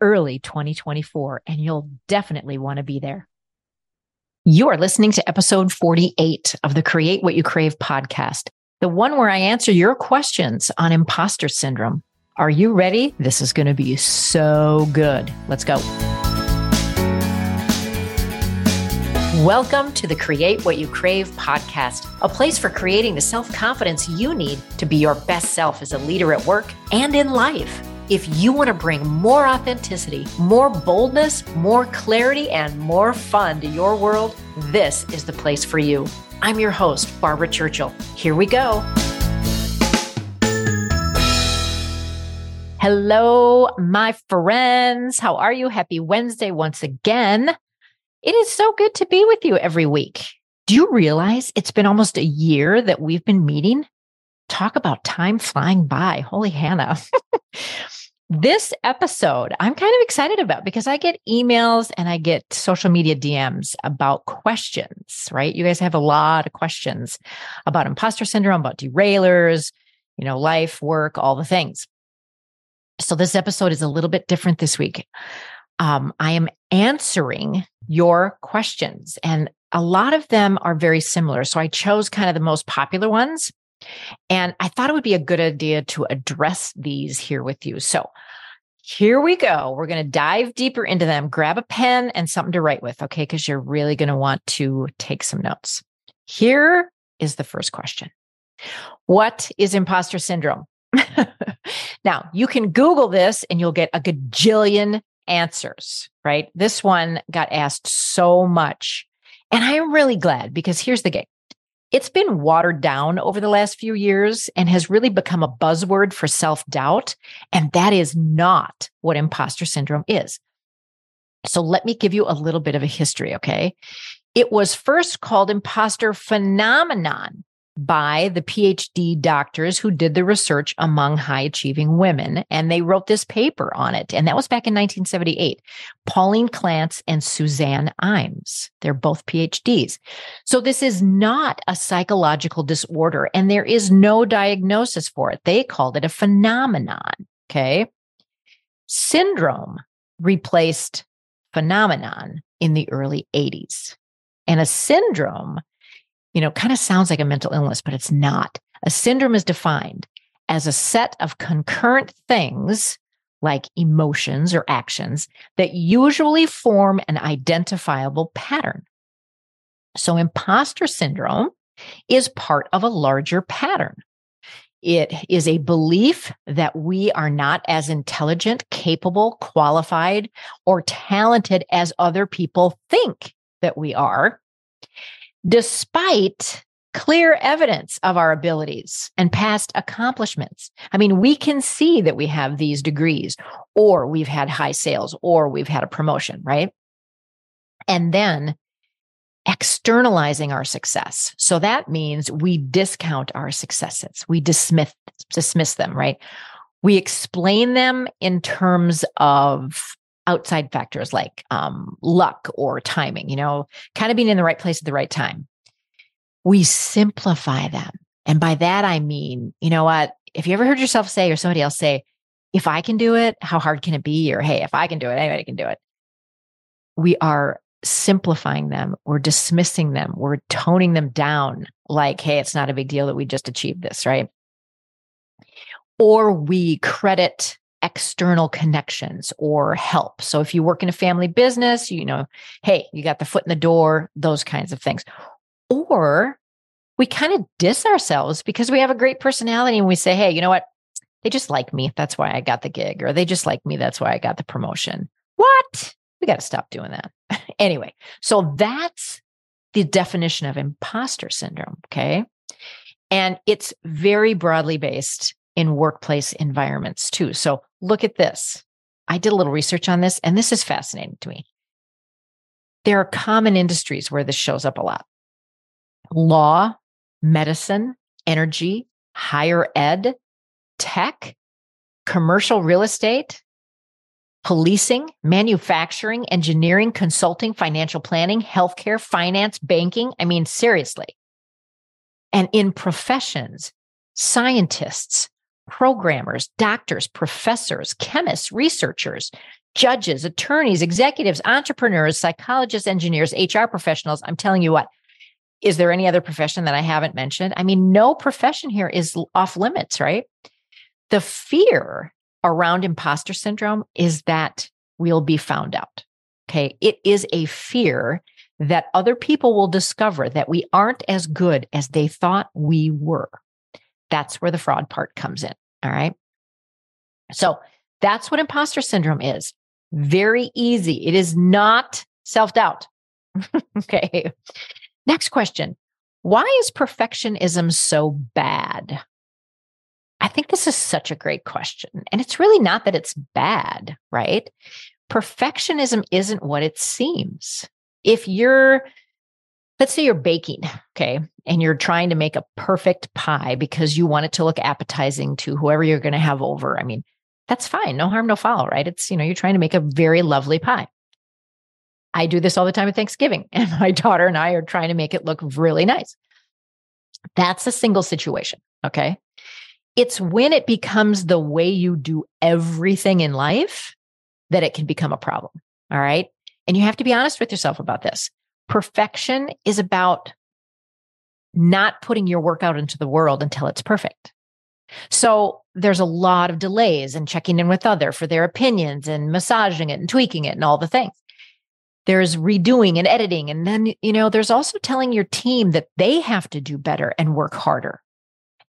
early 2024, and you'll definitely want to be there. You are listening to episode 48 of the Create What You Crave podcast, the one where I answer your questions on imposter syndrome. Are you ready? This is going to be so good. Let's go. Welcome to the Create What You Crave podcast, a place for creating the self confidence you need to be your best self as a leader at work and in life. If you want to bring more authenticity, more boldness, more clarity, and more fun to your world, this is the place for you. I'm your host, Barbara Churchill. Here we go. Hello, my friends. How are you? Happy Wednesday once again. It is so good to be with you every week. Do you realize it's been almost a year that we've been meeting? Talk about time flying by. Holy Hannah. this episode I'm kind of excited about because I get emails and I get social media DMs about questions, right? You guys have a lot of questions about imposter syndrome, about derailers, you know, life, work, all the things. So this episode is a little bit different this week. Um, I am answering your questions and a lot of them are very similar. So I chose kind of the most popular ones and I thought it would be a good idea to address these here with you. So here we go. We're going to dive deeper into them. Grab a pen and something to write with, okay? Because you're really going to want to take some notes. Here is the first question What is imposter syndrome? now, you can Google this and you'll get a gajillion answers, right? This one got asked so much. And I'm really glad because here's the game it's been watered down over the last few years and has really become a buzzword for self doubt. And that is not what imposter syndrome is. So let me give you a little bit of a history, okay? It was first called imposter phenomenon by the PhD doctors who did the research among high achieving women. And they wrote this paper on it. And that was back in 1978. Pauline Clance and Suzanne Imes. They're both PhDs. So this is not a psychological disorder and there is no diagnosis for it. They called it a phenomenon. Okay. Syndrome replaced phenomenon in the early 80s. And a syndrome you know, kind of sounds like a mental illness, but it's not. A syndrome is defined as a set of concurrent things like emotions or actions that usually form an identifiable pattern. So, imposter syndrome is part of a larger pattern. It is a belief that we are not as intelligent, capable, qualified, or talented as other people think that we are despite clear evidence of our abilities and past accomplishments. I mean, we can see that we have these degrees, or we've had high sales, or we've had a promotion, right? And then externalizing our success. So that means we discount our successes, we dismiss, dismiss them, right? We explain them in terms of outside factors like um, luck or timing, you know, kind of being in the right place at the right time. We simplify them. And by that, I mean, you know what? If you ever heard yourself say or somebody else say, if I can do it, how hard can it be? Or hey, if I can do it, anybody can do it. We are simplifying them, we're dismissing them, we're toning them down like, hey, it's not a big deal that we just achieved this, right? Or we credit external connections or help. So if you work in a family business, you know, hey, you got the foot in the door, those kinds of things. Or we kind of diss ourselves because we have a great personality and we say, hey, you know what? They just like me. That's why I got the gig. Or they just like me. That's why I got the promotion. What? We got to stop doing that. anyway, so that's the definition of imposter syndrome. Okay. And it's very broadly based in workplace environments too. So look at this. I did a little research on this, and this is fascinating to me. There are common industries where this shows up a lot law, medicine, energy, higher ed, tech, commercial real estate, policing, manufacturing, engineering, consulting, financial planning, healthcare, finance, banking. I mean, seriously. And in professions, scientists, programmers, doctors, professors, chemists, researchers, judges, attorneys, executives, entrepreneurs, psychologists, engineers, HR professionals. I'm telling you what, is there any other profession that I haven't mentioned? I mean, no profession here is off limits, right? The fear around imposter syndrome is that we'll be found out. Okay. It is a fear that other people will discover that we aren't as good as they thought we were. That's where the fraud part comes in. All right. So that's what imposter syndrome is. Very easy. It is not self doubt. okay. Next question Why is perfectionism so bad? I think this is such a great question. And it's really not that it's bad, right? Perfectionism isn't what it seems. If you're let's say you're baking, okay, and you're trying to make a perfect pie because you want it to look appetizing to whoever you're going to have over. I mean, that's fine. No harm, no foul, right? It's, you know, you're trying to make a very lovely pie. I do this all the time at Thanksgiving, and my daughter and I are trying to make it look really nice. That's a single situation, okay? It's when it becomes the way you do everything in life that it can become a problem, all right? And you have to be honest with yourself about this. Perfection is about not putting your work out into the world until it's perfect. So there's a lot of delays and checking in with other for their opinions and massaging it and tweaking it and all the things. There's redoing and editing. And then, you know, there's also telling your team that they have to do better and work harder.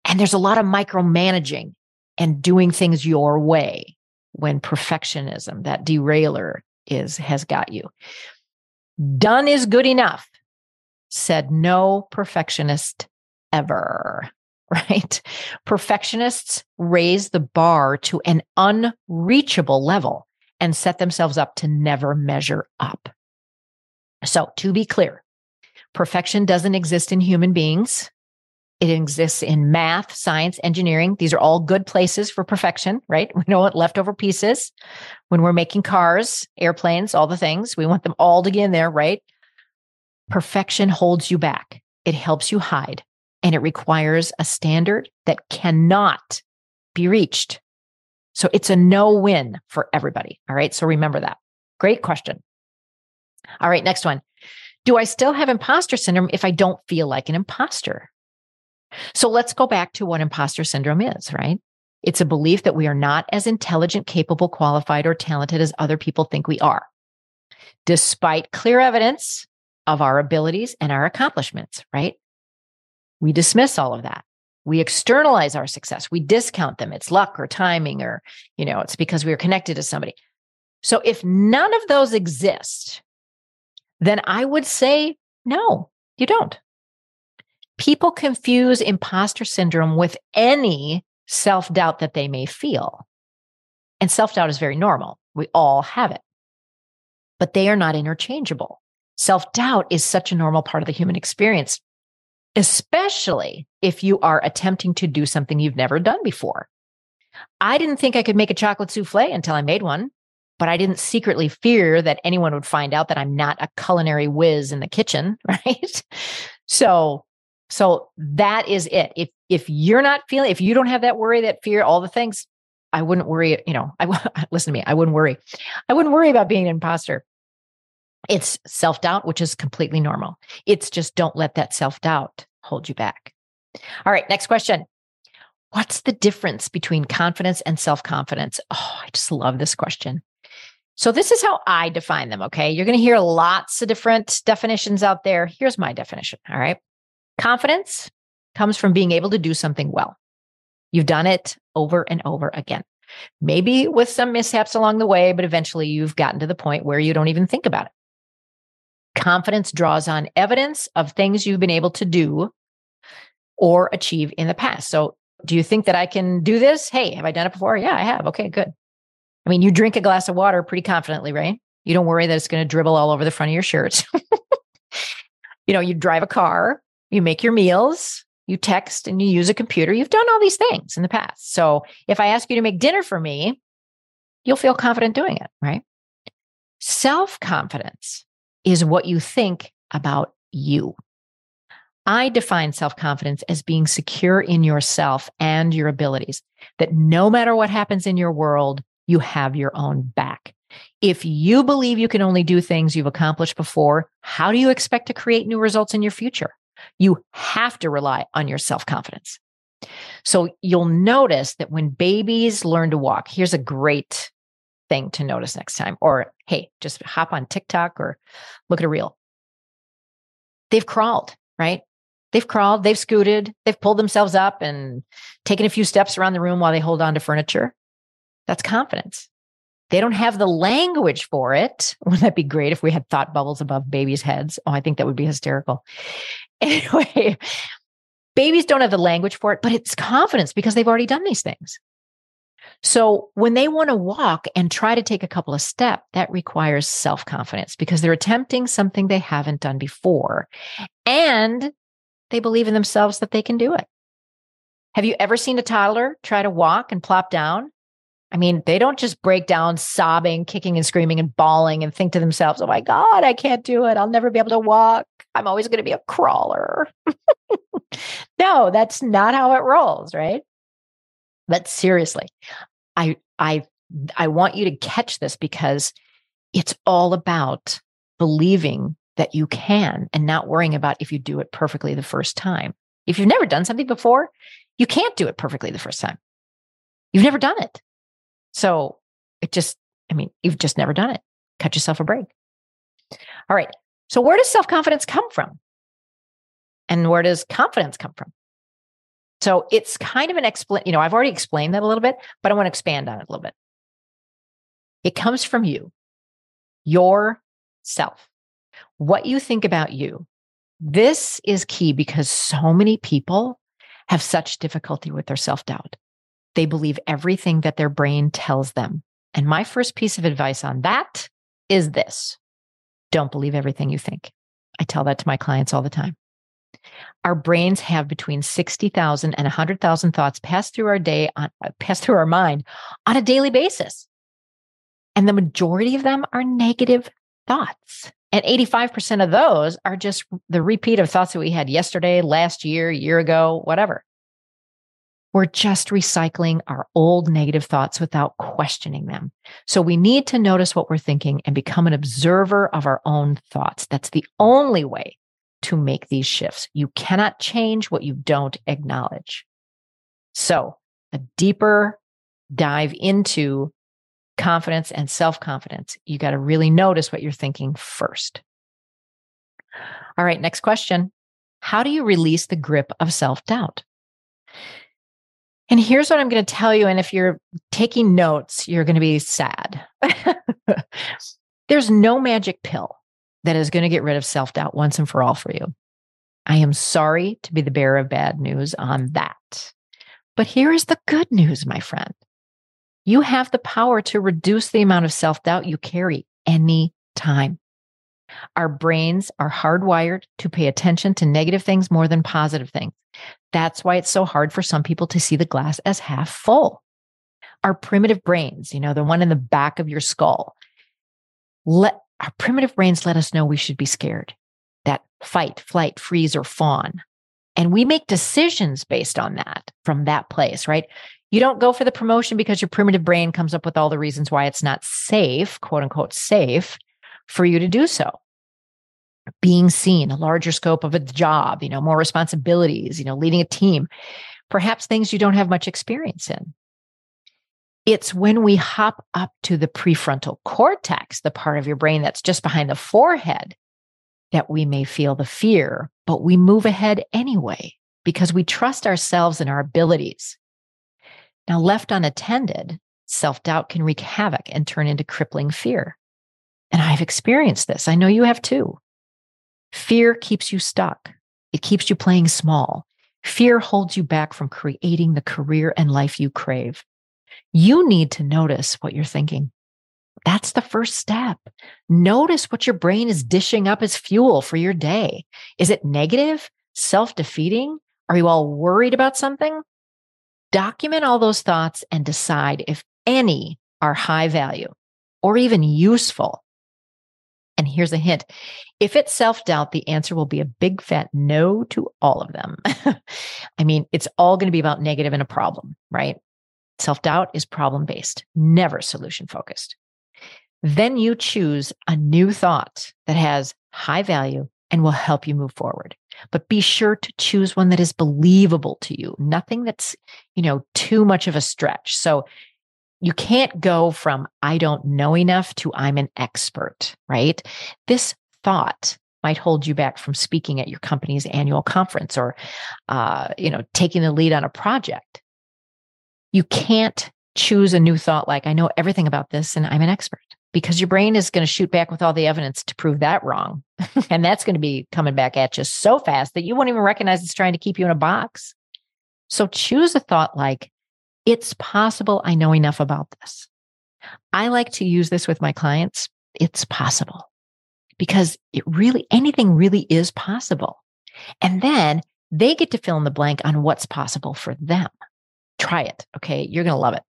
And there's a lot of micromanaging and doing things your way when perfectionism, that derailer is, has got you. Done is good enough, said no perfectionist ever, right? Perfectionists raise the bar to an unreachable level and set themselves up to never measure up. So, to be clear, perfection doesn't exist in human beings. It exists in math, science, engineering. These are all good places for perfection, right? We don't want leftover pieces when we're making cars, airplanes, all the things. We want them all to get in there, right? Perfection holds you back. It helps you hide and it requires a standard that cannot be reached. So it's a no win for everybody. All right. So remember that. Great question. All right. Next one. Do I still have imposter syndrome if I don't feel like an imposter? So let's go back to what imposter syndrome is, right? It's a belief that we are not as intelligent, capable, qualified, or talented as other people think we are, despite clear evidence of our abilities and our accomplishments, right? We dismiss all of that. We externalize our success. We discount them. It's luck or timing, or, you know, it's because we are connected to somebody. So if none of those exist, then I would say, no, you don't people confuse imposter syndrome with any self doubt that they may feel. And self doubt is very normal. We all have it, but they are not interchangeable. Self doubt is such a normal part of the human experience, especially if you are attempting to do something you've never done before. I didn't think I could make a chocolate souffle until I made one, but I didn't secretly fear that anyone would find out that I'm not a culinary whiz in the kitchen, right? So so that is it. If if you're not feeling, if you don't have that worry, that fear, all the things, I wouldn't worry. You know, I listen to me. I wouldn't worry. I wouldn't worry about being an imposter. It's self doubt, which is completely normal. It's just don't let that self doubt hold you back. All right, next question. What's the difference between confidence and self confidence? Oh, I just love this question. So, this is how I define them. Okay. You're going to hear lots of different definitions out there. Here's my definition. All right. Confidence comes from being able to do something well. You've done it over and over again. Maybe with some mishaps along the way, but eventually you've gotten to the point where you don't even think about it. Confidence draws on evidence of things you've been able to do or achieve in the past. So, do you think that I can do this? Hey, have I done it before? Yeah, I have. Okay, good. I mean, you drink a glass of water pretty confidently, right? You don't worry that it's going to dribble all over the front of your shirt. you know, you drive a car, you make your meals, you text and you use a computer. You've done all these things in the past. So if I ask you to make dinner for me, you'll feel confident doing it, right? Self confidence is what you think about you. I define self confidence as being secure in yourself and your abilities, that no matter what happens in your world, you have your own back. If you believe you can only do things you've accomplished before, how do you expect to create new results in your future? You have to rely on your self confidence. So you'll notice that when babies learn to walk, here's a great thing to notice next time. Or, hey, just hop on TikTok or look at a reel. They've crawled, right? They've crawled, they've scooted, they've pulled themselves up and taken a few steps around the room while they hold on to furniture. That's confidence. They don't have the language for it. Wouldn't that be great if we had thought bubbles above babies' heads? Oh, I think that would be hysterical. Anyway, babies don't have the language for it, but it's confidence because they've already done these things. So when they want to walk and try to take a couple of steps, that requires self confidence because they're attempting something they haven't done before. And they believe in themselves that they can do it. Have you ever seen a toddler try to walk and plop down? I mean, they don't just break down sobbing, kicking and screaming and bawling and think to themselves, oh my God, I can't do it. I'll never be able to walk. I'm always going to be a crawler. no, that's not how it rolls, right? But seriously, I I I want you to catch this because it's all about believing that you can and not worrying about if you do it perfectly the first time. If you've never done something before, you can't do it perfectly the first time. You've never done it. So it just, I mean, you've just never done it. Cut yourself a break. All right. So where does self confidence come from? And where does confidence come from? So it's kind of an explain, you know, I've already explained that a little bit, but I want to expand on it a little bit. It comes from you, your self, what you think about you. This is key because so many people have such difficulty with their self doubt. They believe everything that their brain tells them. And my first piece of advice on that is this don't believe everything you think. I tell that to my clients all the time. Our brains have between 60,000 and 100,000 thoughts pass through our day on uh, pass through our mind on a daily basis. And the majority of them are negative thoughts. And 85% of those are just the repeat of thoughts that we had yesterday, last year, year ago, whatever. We're just recycling our old negative thoughts without questioning them. So we need to notice what we're thinking and become an observer of our own thoughts. That's the only way to make these shifts. You cannot change what you don't acknowledge. So a deeper dive into confidence and self confidence, you got to really notice what you're thinking first. All right, next question. How do you release the grip of self doubt? And here's what I'm going to tell you. And if you're taking notes, you're going to be sad. There's no magic pill that is going to get rid of self doubt once and for all for you. I am sorry to be the bearer of bad news on that. But here is the good news, my friend. You have the power to reduce the amount of self doubt you carry any time. Our brains are hardwired to pay attention to negative things more than positive things. That's why it's so hard for some people to see the glass as half full. Our primitive brains, you know, the one in the back of your skull, let our primitive brains let us know we should be scared. That fight, flight, freeze, or fawn. And we make decisions based on that from that place, right? You don't go for the promotion because your primitive brain comes up with all the reasons why it's not safe, quote unquote, safe for you to do so being seen, a larger scope of a job, you know, more responsibilities, you know, leading a team, perhaps things you don't have much experience in. It's when we hop up to the prefrontal cortex, the part of your brain that's just behind the forehead, that we may feel the fear, but we move ahead anyway because we trust ourselves and our abilities. Now, left unattended, self doubt can wreak havoc and turn into crippling fear. And I've experienced this. I know you have too. Fear keeps you stuck. It keeps you playing small. Fear holds you back from creating the career and life you crave. You need to notice what you're thinking. That's the first step. Notice what your brain is dishing up as fuel for your day. Is it negative, self defeating? Are you all worried about something? Document all those thoughts and decide if any are high value or even useful. And here's a hint if it's self doubt, the answer will be a big fat no to all of them. I mean, it's all going to be about negative and a problem, right? Self doubt is problem based, never solution focused. Then you choose a new thought that has high value and will help you move forward. But be sure to choose one that is believable to you, nothing that's, you know, too much of a stretch. So you can't go from I don't know enough to I'm an expert, right? This thought might hold you back from speaking at your company's annual conference or, uh, you know, taking the lead on a project. You can't choose a new thought like I know everything about this and I'm an expert because your brain is going to shoot back with all the evidence to prove that wrong. and that's going to be coming back at you so fast that you won't even recognize it's trying to keep you in a box. So choose a thought like, it's possible I know enough about this. I like to use this with my clients. It's possible because it really, anything really is possible. And then they get to fill in the blank on what's possible for them. Try it. Okay. You're going to love it.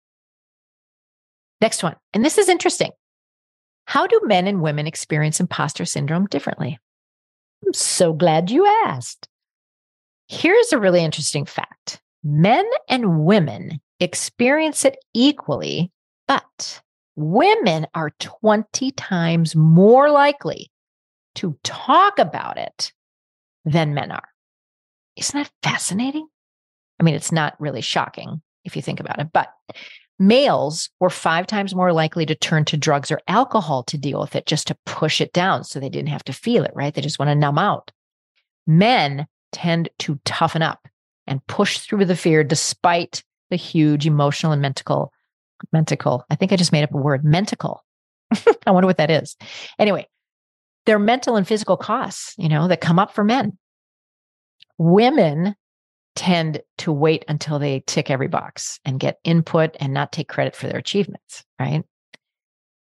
Next one. And this is interesting. How do men and women experience imposter syndrome differently? I'm so glad you asked. Here's a really interesting fact men and women experience it equally, but women are 20 times more likely to talk about it than men are. Isn't that fascinating? I mean, it's not really shocking if you think about it, but males were five times more likely to turn to drugs or alcohol to deal with it, just to push it down so they didn't have to feel it, right? They just want to numb out. Men tend to toughen up and push through the fear despite the huge emotional and mental, mental. I think I just made up a word, mental. I wonder what that is. Anyway, there are mental and physical costs, you know, that come up for men. Women tend to wait until they tick every box and get input and not take credit for their achievements, right?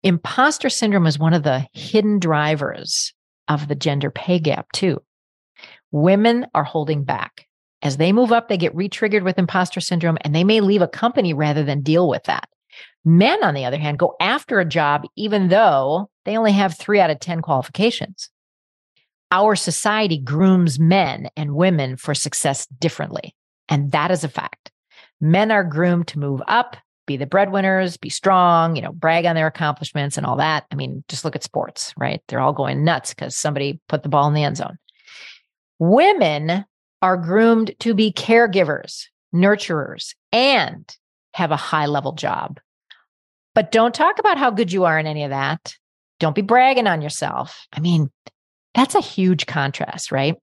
Imposter syndrome is one of the hidden drivers of the gender pay gap, too. Women are holding back. As they move up, they get retriggered with imposter syndrome and they may leave a company rather than deal with that. Men, on the other hand, go after a job even though they only have three out of 10 qualifications. Our society grooms men and women for success differently. And that is a fact. Men are groomed to move up, be the breadwinners, be strong, you know, brag on their accomplishments and all that. I mean, just look at sports, right? They're all going nuts because somebody put the ball in the end zone. Women are groomed to be caregivers, nurturers, and have a high level job. But don't talk about how good you are in any of that. Don't be bragging on yourself. I mean, that's a huge contrast, right?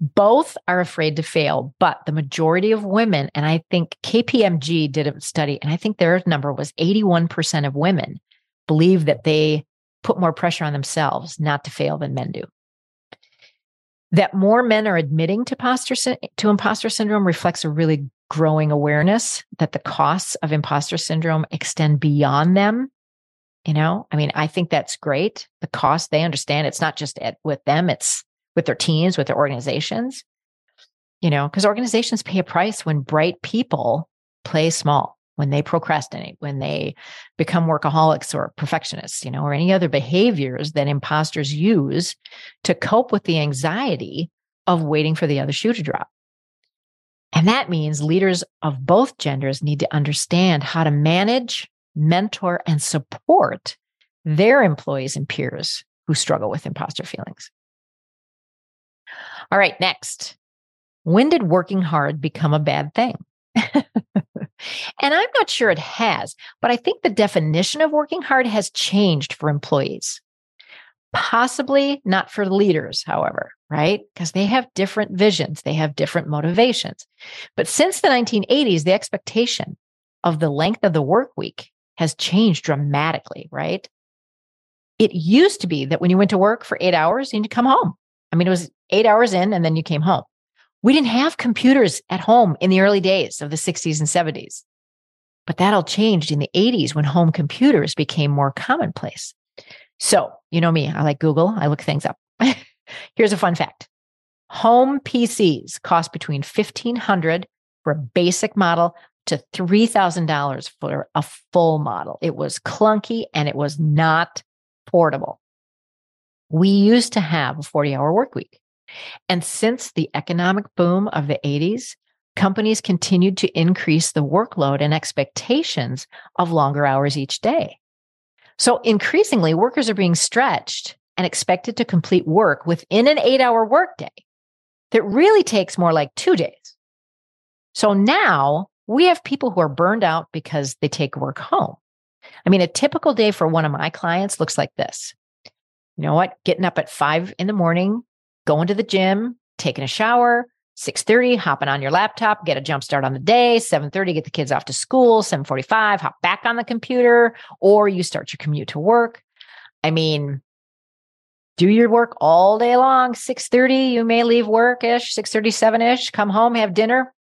Both are afraid to fail, but the majority of women, and I think KPMG did a study, and I think their number was 81% of women believe that they put more pressure on themselves not to fail than men do that more men are admitting to imposter, to imposter syndrome reflects a really growing awareness that the costs of imposter syndrome extend beyond them. You know, I mean, I think that's great. The cost they understand it's not just at, with them, it's with their teams, with their organizations. You know, because organizations pay a price when bright people play small when they procrastinate, when they become workaholics or perfectionists, you know, or any other behaviors that imposters use to cope with the anxiety of waiting for the other shoe to drop. And that means leaders of both genders need to understand how to manage, mentor, and support their employees and peers who struggle with imposter feelings. All right, next. When did working hard become a bad thing? And I'm not sure it has, but I think the definition of working hard has changed for employees. Possibly not for leaders, however, right? Because they have different visions, they have different motivations. But since the 1980s, the expectation of the length of the work week has changed dramatically, right? It used to be that when you went to work for eight hours, you need to come home. I mean, it was eight hours in and then you came home. We didn't have computers at home in the early days of the 60s and 70s. But that all changed in the 80s when home computers became more commonplace. So, you know me, I like Google, I look things up. Here's a fun fact home PCs cost between 1500 for a basic model to $3,000 for a full model. It was clunky and it was not portable. We used to have a 40 hour work week. And since the economic boom of the 80s, companies continued to increase the workload and expectations of longer hours each day. So increasingly, workers are being stretched and expected to complete work within an eight hour workday that really takes more like two days. So now we have people who are burned out because they take work home. I mean, a typical day for one of my clients looks like this. You know what? Getting up at five in the morning, going to the gym, taking a shower, 6.30 hopping on your laptop get a jump start on the day 7.30 get the kids off to school 7.45 hop back on the computer or you start your commute to work. I mean do your work all day long 6.30 you may leave work ish 6.37 ish come home have dinner.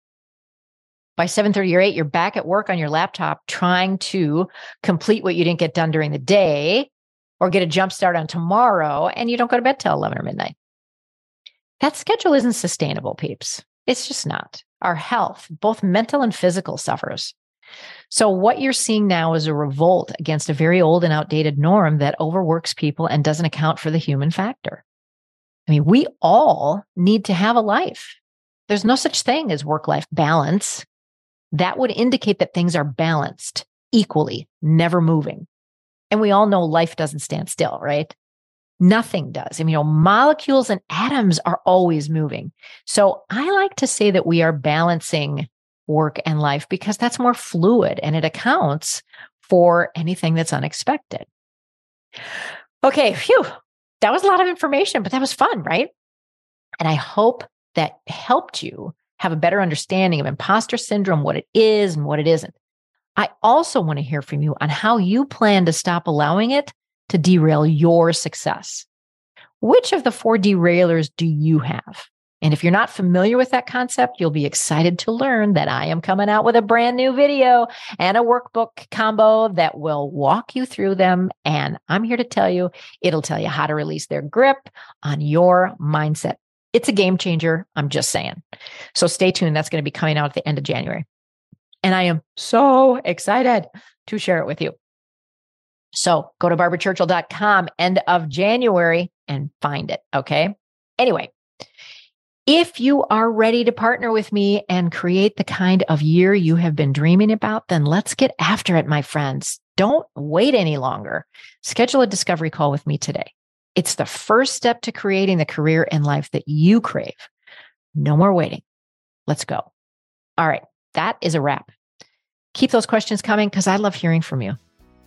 By 7.30 or 8 you're back at work on your laptop trying to complete what you didn't get done during the day or get a jump start on tomorrow and you don't go to bed till 11 or midnight that schedule isn't sustainable, peeps. It's just not. Our health, both mental and physical, suffers. So, what you're seeing now is a revolt against a very old and outdated norm that overworks people and doesn't account for the human factor. I mean, we all need to have a life. There's no such thing as work life balance. That would indicate that things are balanced equally, never moving. And we all know life doesn't stand still, right? Nothing does. I mean, you know, molecules and atoms are always moving. So I like to say that we are balancing work and life because that's more fluid and it accounts for anything that's unexpected. Okay, phew. That was a lot of information, but that was fun, right? And I hope that helped you have a better understanding of imposter syndrome, what it is and what it isn't. I also want to hear from you on how you plan to stop allowing it to derail your success. Which of the four derailers do you have? And if you're not familiar with that concept, you'll be excited to learn that I am coming out with a brand new video and a workbook combo that will walk you through them. And I'm here to tell you, it'll tell you how to release their grip on your mindset. It's a game changer. I'm just saying. So stay tuned. That's going to be coming out at the end of January. And I am so excited to share it with you. So go to barbarachurchill.com end of January and find it. Okay. Anyway, if you are ready to partner with me and create the kind of year you have been dreaming about, then let's get after it, my friends. Don't wait any longer. Schedule a discovery call with me today. It's the first step to creating the career and life that you crave. No more waiting. Let's go. All right. That is a wrap. Keep those questions coming because I love hearing from you.